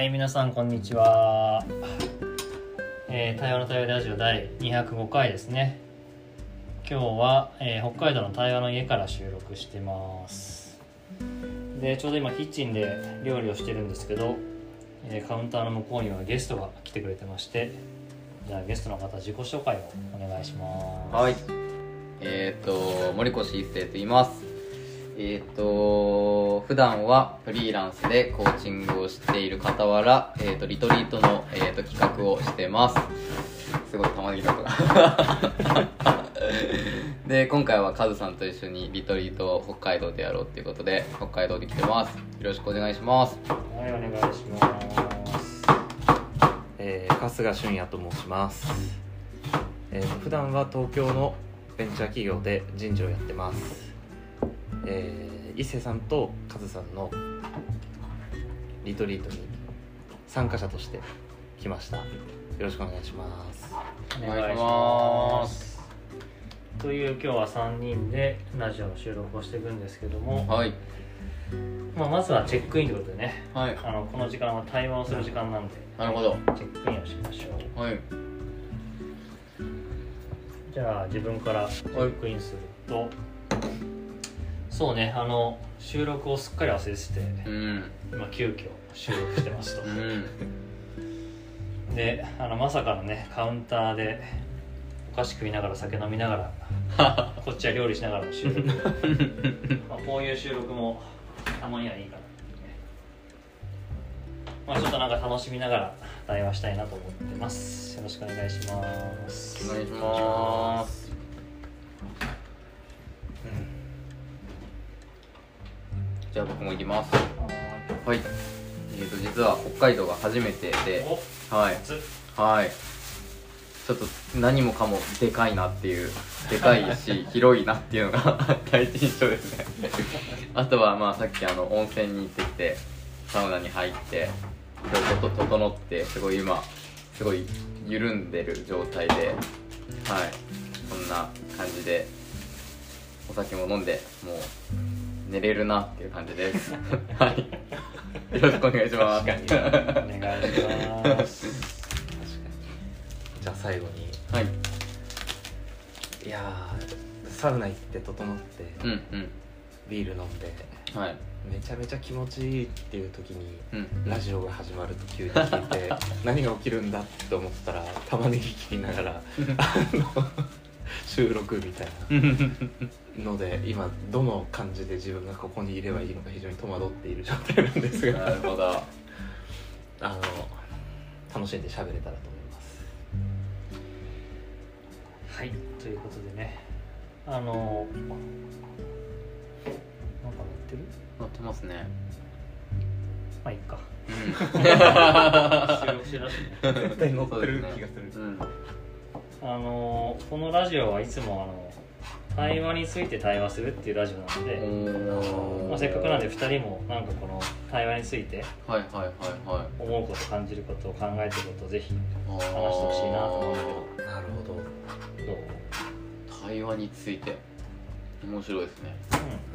はい、皆さんこんにちは。えー、台湾の台湾ラジオ第205回ですね。今日は、えー北海道の台湾の家から収録してます。で、ちょうど今キッチンで料理をしてるんですけど、えーカウンターの向こうにはゲストが来てくれてまして、じゃあゲストの方自己紹介をお願いします。はい。えっ、と、森越一生と言います。えっ、と、普段はフリーランスでコーチングをしている傍ら、えっ、と、リトリートの、えー、と企画をしてます。すごい玉ねぎとか。で、今回はカズさんと一緒にリトリートを北海道でやろうっていうことで、北海道で来てます。よろしくお願いします。はい、お願いします。えー、春日俊也と申します、えー、普段は東京のベンチャー企業で人事をやってます、えー、伊勢さんとカズさんのリトリートに参加者として来ましたよろしくお願いしますお願いします。という今日は3人でラジオの収録をしていくんですけども、はい。まあ、まずはチェックインということでねはい。あのこの時間は対話をする時間なんでなるほど。チェックインをしましょうはい。じゃあ自分からチェックインすると、そうねあの収録をすっかり忘れててうん。今急遽収録してますとうん。であのまさかのねカウンターでお菓子食いながら酒飲みながら こっちは料理しながらの収録 まあこういう収録もたまにはいいかなまあちょっとなんか楽しみながら対話したいなと思ってますよろしくお願いしますお願いします。じゃあ僕も行きます。はい。えーと実は北海道が初めてで、おはい初はい。ちょっと何もかもでかいなっていう、でかいし 広いなっていうのが第一印象ですね。あとはまあさっきあの温泉に行ってきて、サウナに入って、ちょっと整ってすごい今すごい緩んでる状態ではいこんな感じでお酒も飲んでもう寝れるなっていう感じです。はい。よろしくお願いします。確かに。お願いします。確かに。じゃあ最後に。はい。いやーサウナ行って整ってうんうん。ビール飲んではい。めちゃめちゃ気持ちいいっていう時にうん。ラジオが始まると急に聞いて 何が起きるんだって思ったら玉ねぎ切りながらあの収録みたいな ので今どの感じで自分がここにいればいいのか非常に戸惑っている状態なんですながるほど。あの楽しんで喋れたらと思います。はいということでね。あのなんか乗ってる？乗ってますね。まあいいか。うん。収録してるらしいね絶対乗そうですね。あうん。のこのラジオはいつもあの対話について対話するっていうラジオなので、おまあ、せっかくなんで2人もなんかこの対話についてはいはいはいはい。思うこと感じること考えてることをぜひ話話してほしいなと思うんだけなるほど。ど対話について。面白いですね。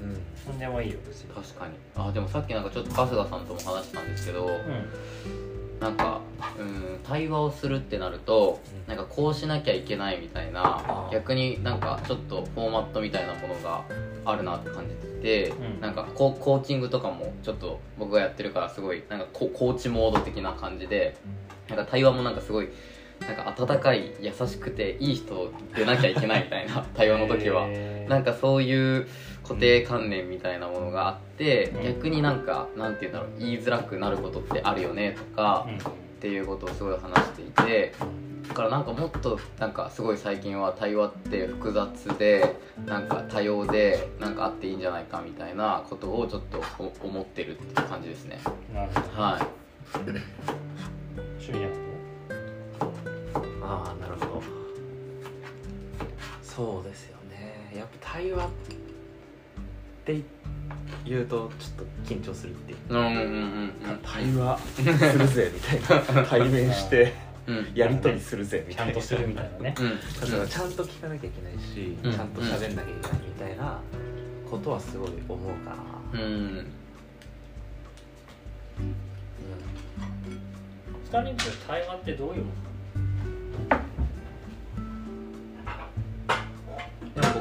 うん。うん。何でもいいよ別に。確かに。あでもさっきなんかちょっと春日さんとも話したんですけど、うんなんかうん対話をするってなると、うん。なんかこうしなきゃいけないみたいな逆になんかちょっとフォーマットみたいなものがあるなって感じてて、うん。なんかココーチングとかもちょっと僕がやってるからすごいなんかココーチモード的な感じでなんか対話もなんかすごいなんか温かい優しくていい人でなきゃいけないみたいな 対話の時は。なんかそういう固定観念みたいなものがあって、うん。逆になんかなんて言うんだろう言いづらくなることってあるよねとか、うん。っていうことをすごい話していてだからなんかもっとなんかすごい最近は対話って複雑でなんか多様でなんかあっていいんじゃないかみたいなことをちょっとお思ってるっていう感じですね。なるほど。は趣味やああなるほど。そうですよね。やっぱ対話って言うとちょっと緊張するっていういうんうんうんうん対話するぜみたいな。対面してうん。やり取りするぜみたいな。ちゃんとするみたいなね。うん。だからちゃんと聞かなきゃいけないし、うん。ちゃんと喋んなきゃいけないみたいなことはすごい思うかな、うん。2人にとって対話ってどういうもで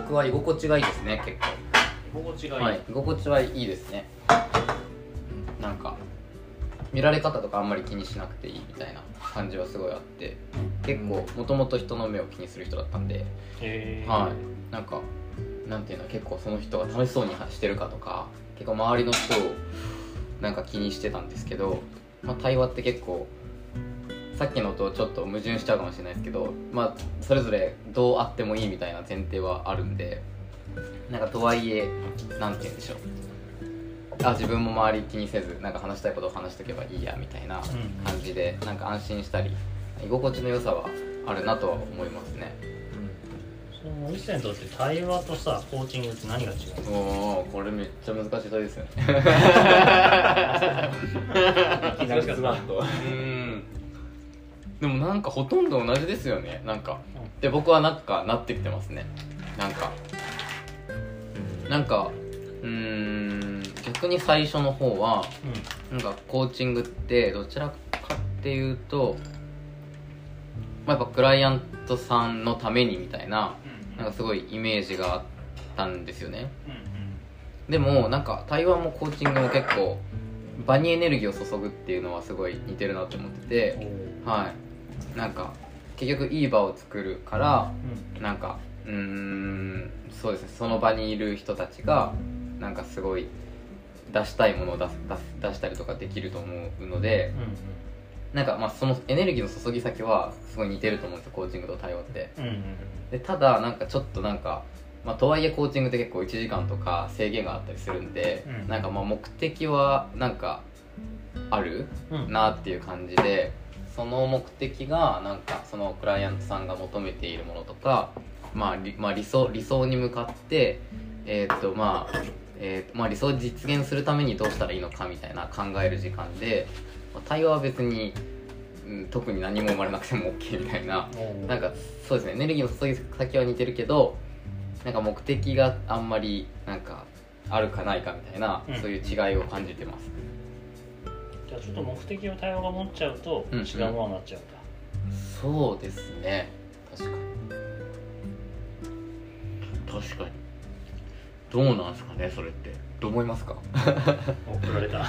僕は居心地がいいですね結構。の居心地がいい、はい居心地はいいですね。なんか見られ方とかあんまり気にしなくていいみたいな感じはすごいあって結構もともと人の目を気にする人だったんで、はい。なんかなんていうの結構その人が楽しそうにしてるかとか結構周りの人をなんか気にしてたんですけど、まあ、対話って結構さっきのとちょっと矛盾しちゃうかもしれないですけど、まあ、それぞれどうあってもいいみたいな前提はあるんでなんかとはいえなんて言うんでしょう。あ自分も周り気にせずなんか話したいことを話しとけばいいやみたいなうん感じでなんか安心したり居心地の良さはあるなとは思いますね。その一世にとって対話とさコーチングって何が違うおおこれめっちゃ難しい問いですよね。いきなりズバッとうんでもなんかほとんど同じですよね。なんか。で僕はなんかなってきてますね。なんか。なんかうーん逆に最初の方はなんかコーチングってどちらかっていうと、まあ、やっぱクライアントさんのためにみたいなうん。なんかすごいイメージがあったんですよね。うんうん。でもなんか対話もコーチングも結構場にエネルギーを注ぐっていうのはすごい似てるなって思っててはいなんか結局いい場を作るからなんかうーんそうですねその場にいる人たちがなんかすごい出したいものを出す出す出したりとかできると思うのでうんうん。なんかまあそのエネルギーの注ぎ先はすごい似てると思うんですよコーチングと対話って。うんうんでただなんかちょっとなんかまあ、とはいえコーチングって結構1時間とか制限があったりするんで、うん。なんかまあ目的はなんかあるうんうん。なっていう感じでその目的がなんかそのクライアントさんが求めているものとか、まありまあ、理想理想に向かって、えーっとまあえーっとまあ、理想を実現するためにどうしたらいいのかみたいな考える時間で、まあ対話は別に、うん、特に何も生まれなくても OK みたいな。なんかそうですね。エネルギーの注ぎ先は似てるけどなんか目的があんまりなんかあるかないかみたいな、うん。そういう違いを感じてますじゃあちょっと目的を対話が持っちゃうとうん。違うものになっちゃうんだ、そうですね。確かに。確かに。どうなんですかねそれって。どう思いますか？送られた。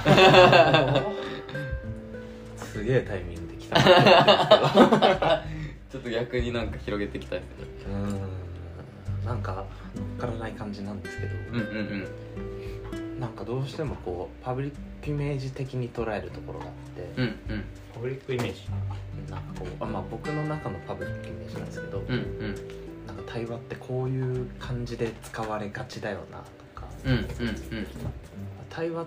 すげえタイミングで来た。ちょっと逆になんか広げていきたいですね。けどうーん。なんか乗っからない感じなんですけど、うんうんうんなんかどうしてもこうパブリックイメージ的に捉えるところがあって、うんうん。パブリックイメージ。なんかこうあまあ僕の中のパブリックイメージなんですけど、うんうん。なんか対話ってこういう感じで使われがちだよなとか、うんうんうん。対話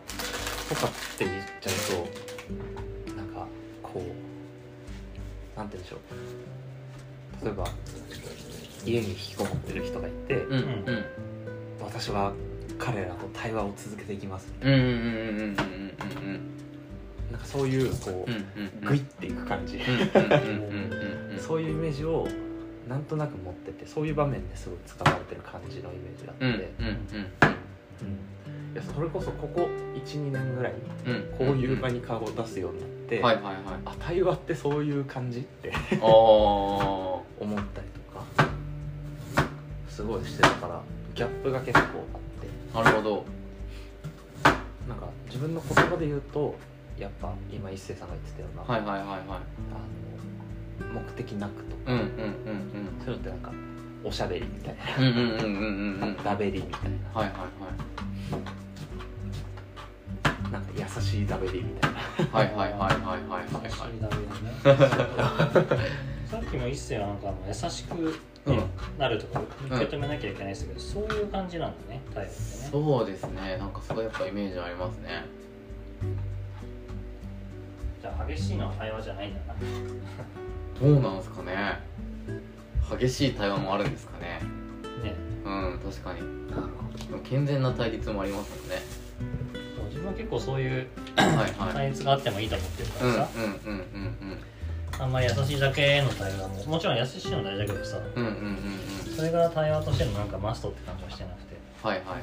とかって言っちゃうとなんかこうなんて言うんでしょう。例えば家に引きこもってる人がいて、うんうんうん。私は彼らと対話を続けていきます。うんうんうんうんうんうんなんかそういうこうグイっていく感じ、そういうイメージをなんとなく持っててそういう場面ですごい使われてる感じのイメージがあって、いやそれこそここ12年ぐらいうんうんこういう場に顔を出すようになって、はいはいはい。あ対話ってそういう感じって 思ったりとかすごいしてたからギャップが結構あってなるほど。なんか自分の言葉で言うとやっぱ今一星さんが言ってたような、はいはいはいはい。あの目的なくとか、うんうんうんそういうのってなんかおしゃべりみたいうんうんうんうんうんうんうん。なダベリみたいはいはいななんか優しいダベリみたいな。はいはいはいはいはいはいはい。優しいダメだね。さっきも一世はなんかあの優しく、ねうんなるとか受け止めなきゃいけないですけど、そういう感じなんだね対話ってね。そうですね。なんかすごいやっぱイメージありますね。じゃあ激しいのは対話じゃないんだな。どうなんですかね。激しい対話もあるんですかね。ね。うん確かに。なる健全な対立もありますもんね。そう自分は結構そういう対立があってもいいと思ってるかうんらさ、うんうんうんあんまり優しいだけの対話ももちろん優しいの大事だけどさうんうんうんうん。うんそれが対話としてのなんかマストって感じはしてなくてはいはいはい。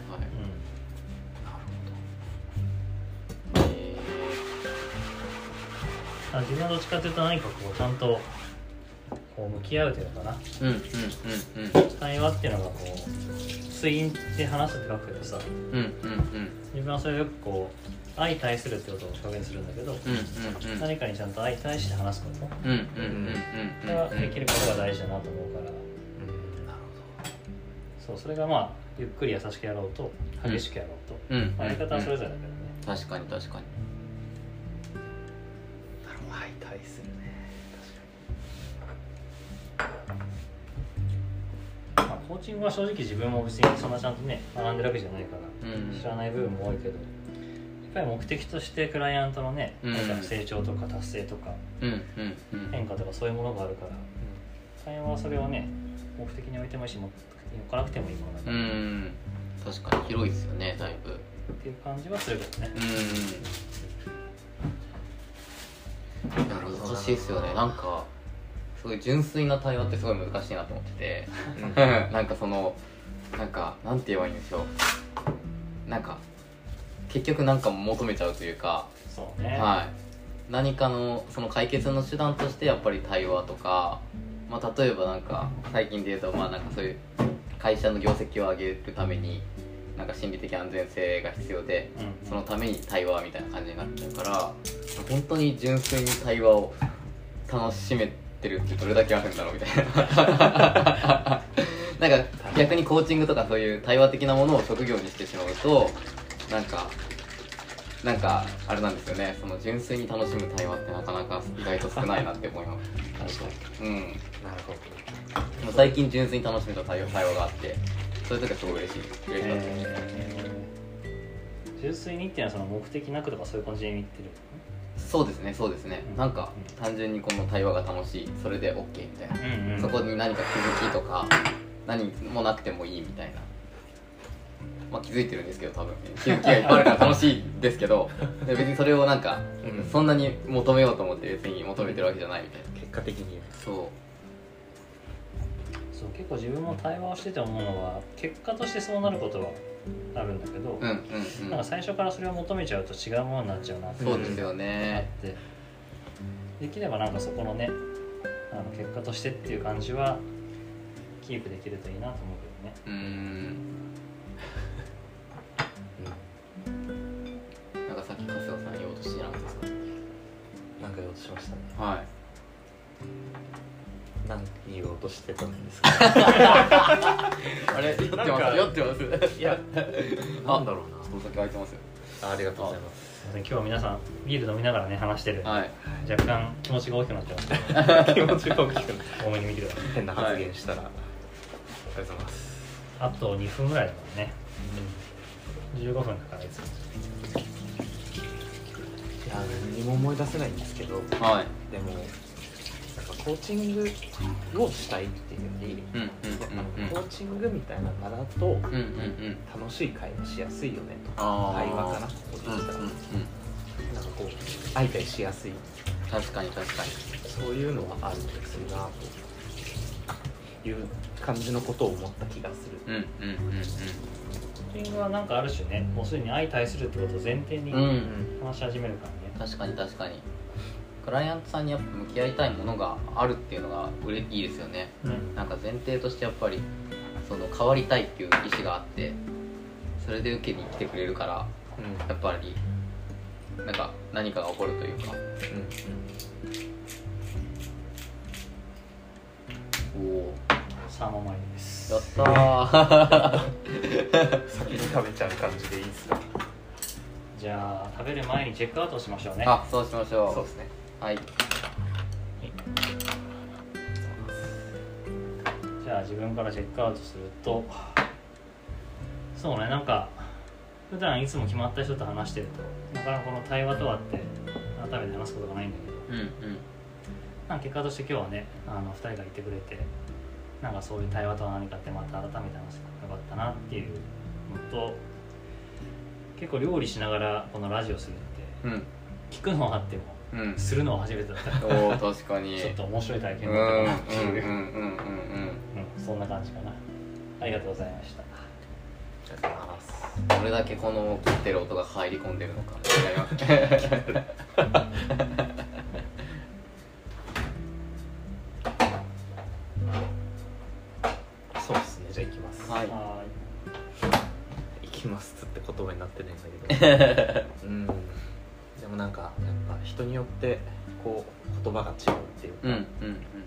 うん。えあ自分はどっちかというと何かこうちゃんとこう向き合うというのかな。うんうんうんうん。対話っていうのがこうツインで話すって書くけどさ。うんうんうん。自分はそれをよくこう相対するってことを表現するんだけど、うんうんうん何かにちゃんと相対して話すこと。うんうんうんうんそれはできることが大事だなと思うから。うんなるそうそれがまあゆっくり優しくやろうと激しくやろうと、うん。まあやり方はそれぞれだけどね、確かに確かに。ほどなるほど相対するねコーチングは正直自分も別にそんなちゃんとね学んでるわけじゃないからうん。知らない部分も多いけどやっぱり目的としてクライアントのね成長とか達成とか変化とかそういうものがあるから対話はそれをね目的に置いてもいいし目的に置かなくてもいいものだうから、確かに広いですよねだいぶ。ていう感じはするけどね。うん。難しいですよねなんかすごい純粋な対話ってすごい難しいなと思ってて。なんかそのなんかなんて言えばいいんでしょう。なんか結局なんか求めちゃうというか。そうね、はい、何かのその解決の手段としてやっぱり対話とか、まあ、例えばなんか最近で言うとまあなんかそういう会社の業績を上げるためになんか心理的安全性が必要でうん。そのために対話みたいな感じになっちゃうから本当に純粋に対話を楽しめてるってどれだけあるんだろうみたいな。なんか逆にコーチングとかそういう対話的なものを職業にしてしまうとなんかなんかあれなんですよね。その純粋に楽しむ対話ってなかなか意外と少ないなって思います。確かに。うん。なるほど。最近純粋に楽しめた対話対話があってそういう時はすごい嬉しい。嬉しかったですね、えー。純粋にっていうのはその目的なくとかそういう感じで言ってるそうですねそうですね、うん。なんか単純にこの対話が楽しいそれで OK みたいな、うんうん。そこに何か気づきとか何もなくてもいいみたいな。まあ気づいてるんですけど多分。気づきがいっぱいあるから楽しいですけどで別にそれをなんか、うん。そんなに求めようと思って別に求めてるわけじゃないみたいな。結果的にそそう結構自分も対話をしてて思うのは結果としてそうなることはあるんだけど、ううんうんうん。なんか最初からそれを求めちゃうと違うものになっちゃうなってそうですよあっねて。できればなんかそこのねあの結果としてっていう感じはキープできるといいなと思うけどね。うーん。なんかさっき春日さん言おうとしてなかったですか？なんか言おうとしましたね。はい何言おうとしてたんですか？あれ酔ってますなんか酔ってます。いや。なんだろうお酒空いてますよ。なあありがとうございます。すいません今日は皆さんビール飲みながらね話してる、はい。若干気持ちが大きくなっちゃいますけど気持ちが大きくなる多めに見てください変な発言したら、ありがとうございます。あと2分ぐらいだからね。15分だからいつ。もいや何にも思い出せないんですけど。はい。でもコーチングをしたいっていうより、うんうんあのうん。コーチングみたいな場だとうんうんうん楽しい会話しやすいよねと。あー会話かなこっちうんうんしたら、うんなんかこう相対しやすい。確かに確かに。そういうのはある気がするなという感じのことを思った気がする、うんうんうん。コーチングはなんかある種ねもうすでに相対するってことを前提にうんうん。話し始めるからね、確かに確かにクライアントさんにやっぱ向き合いたいものがあるっていうのがうれいいですよね。うん。なんか前提としてやっぱりその変わりたいっていう意思があってそれで受けに来てくれるからうん。やっぱりなんか何かが起こるというか。おおサーモンマイルです。やったー。先に食べちゃう感じでいいですかじゃあ食べる前にチェックアウトしましょうね。あそうしましょう。そうですねはい。じゃあ自分からチェックアウトすると。そうねなんか普段いつも決まった人と話してるとなかなかこの対話とはって改めて話すことがないんだけど。うんうん。なんか結果として今日はねあの2人が言ってくれてなんかそういう対話とは何かってまた改めて話してよかったなっていうのと結構料理しながらこのラジオするってうん。聞くのはあってもうんするのは初めてだった、うん、お確かに。ちょっと面白い体験だったかなっていう。そんな感じかな。ありがとうございました。ありがとうございます。どれだけこの切ってる音が入り込んでるのか。そうですね。じゃあ行きます。はい。行きますって言葉になってないんだけど。によってこう言葉が違うっていうか、うんうんうん。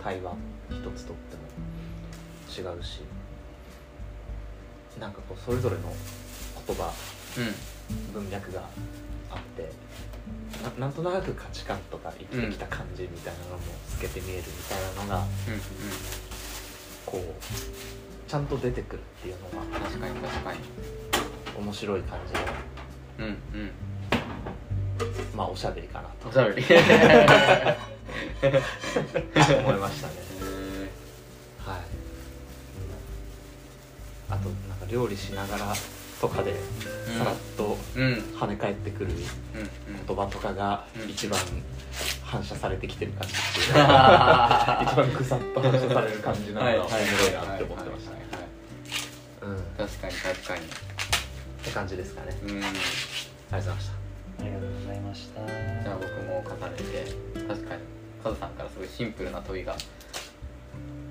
対話一つとっても違うしなんかこうそれぞれの言葉うん。文脈があってななんとなく価値観とか生きてきた感じみたいなのも透けて見えるみたいなのがうんこうちゃんと出てくるっていうのがうん確かに確かに。面白い感じでうんうんまあおしゃべりかなと。おしゃべり。思いましたね。はい。あとなんか料理しながらとかでさらっとうん。うん跳ね返ってくるうん言葉とかがうん。一番反射されてきてる感じっていう。か 一番くさっと反射される感じなのが面白いなって思ってましたね。うんっ確かに。確かにて感じですかね。うん。ありがとうございましたました。じゃあ僕も重ねて確かにカズさんからすごいシンプルな問いが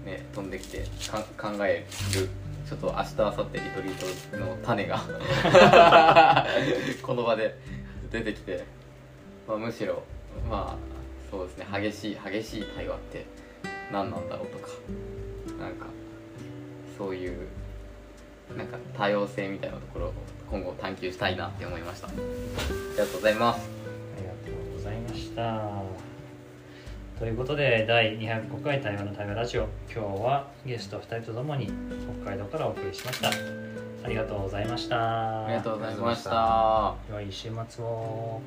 ね飛んできてか考えるちょっと明日明後日リトリートの種が この場で出てきて、まあ、むしろまあそうですね激しい激しい対話って何なんだろうとかなんかそういうなんか多様性みたいなところを今後探求したいなって思いました。ありがとうございますした。ということで第205回台湾の対話ラジオ。今日はゲスト2人とともに北海道からお送りしました。ありがとうございました。ありがとうございました。ありがとうございました。良い週末を